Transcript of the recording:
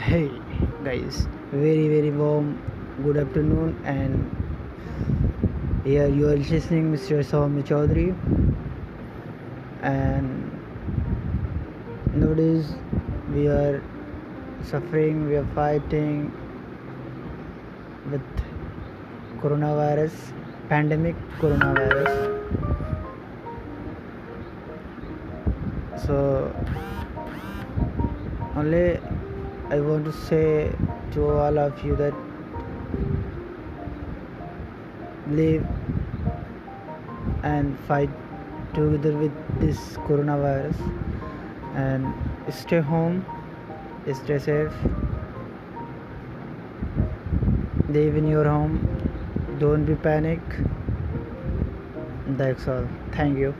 hey guys. Very very warm good afternoon and here you are listening mr Swami Chaudhary. And nowadays we are suffering we are fighting with coronavirus pandemic coronavirus. So only I want to say to all of you that live and fight together with this coronavirus and stay home, stay safe, live in your home, don't be panic. That's all. Thank you.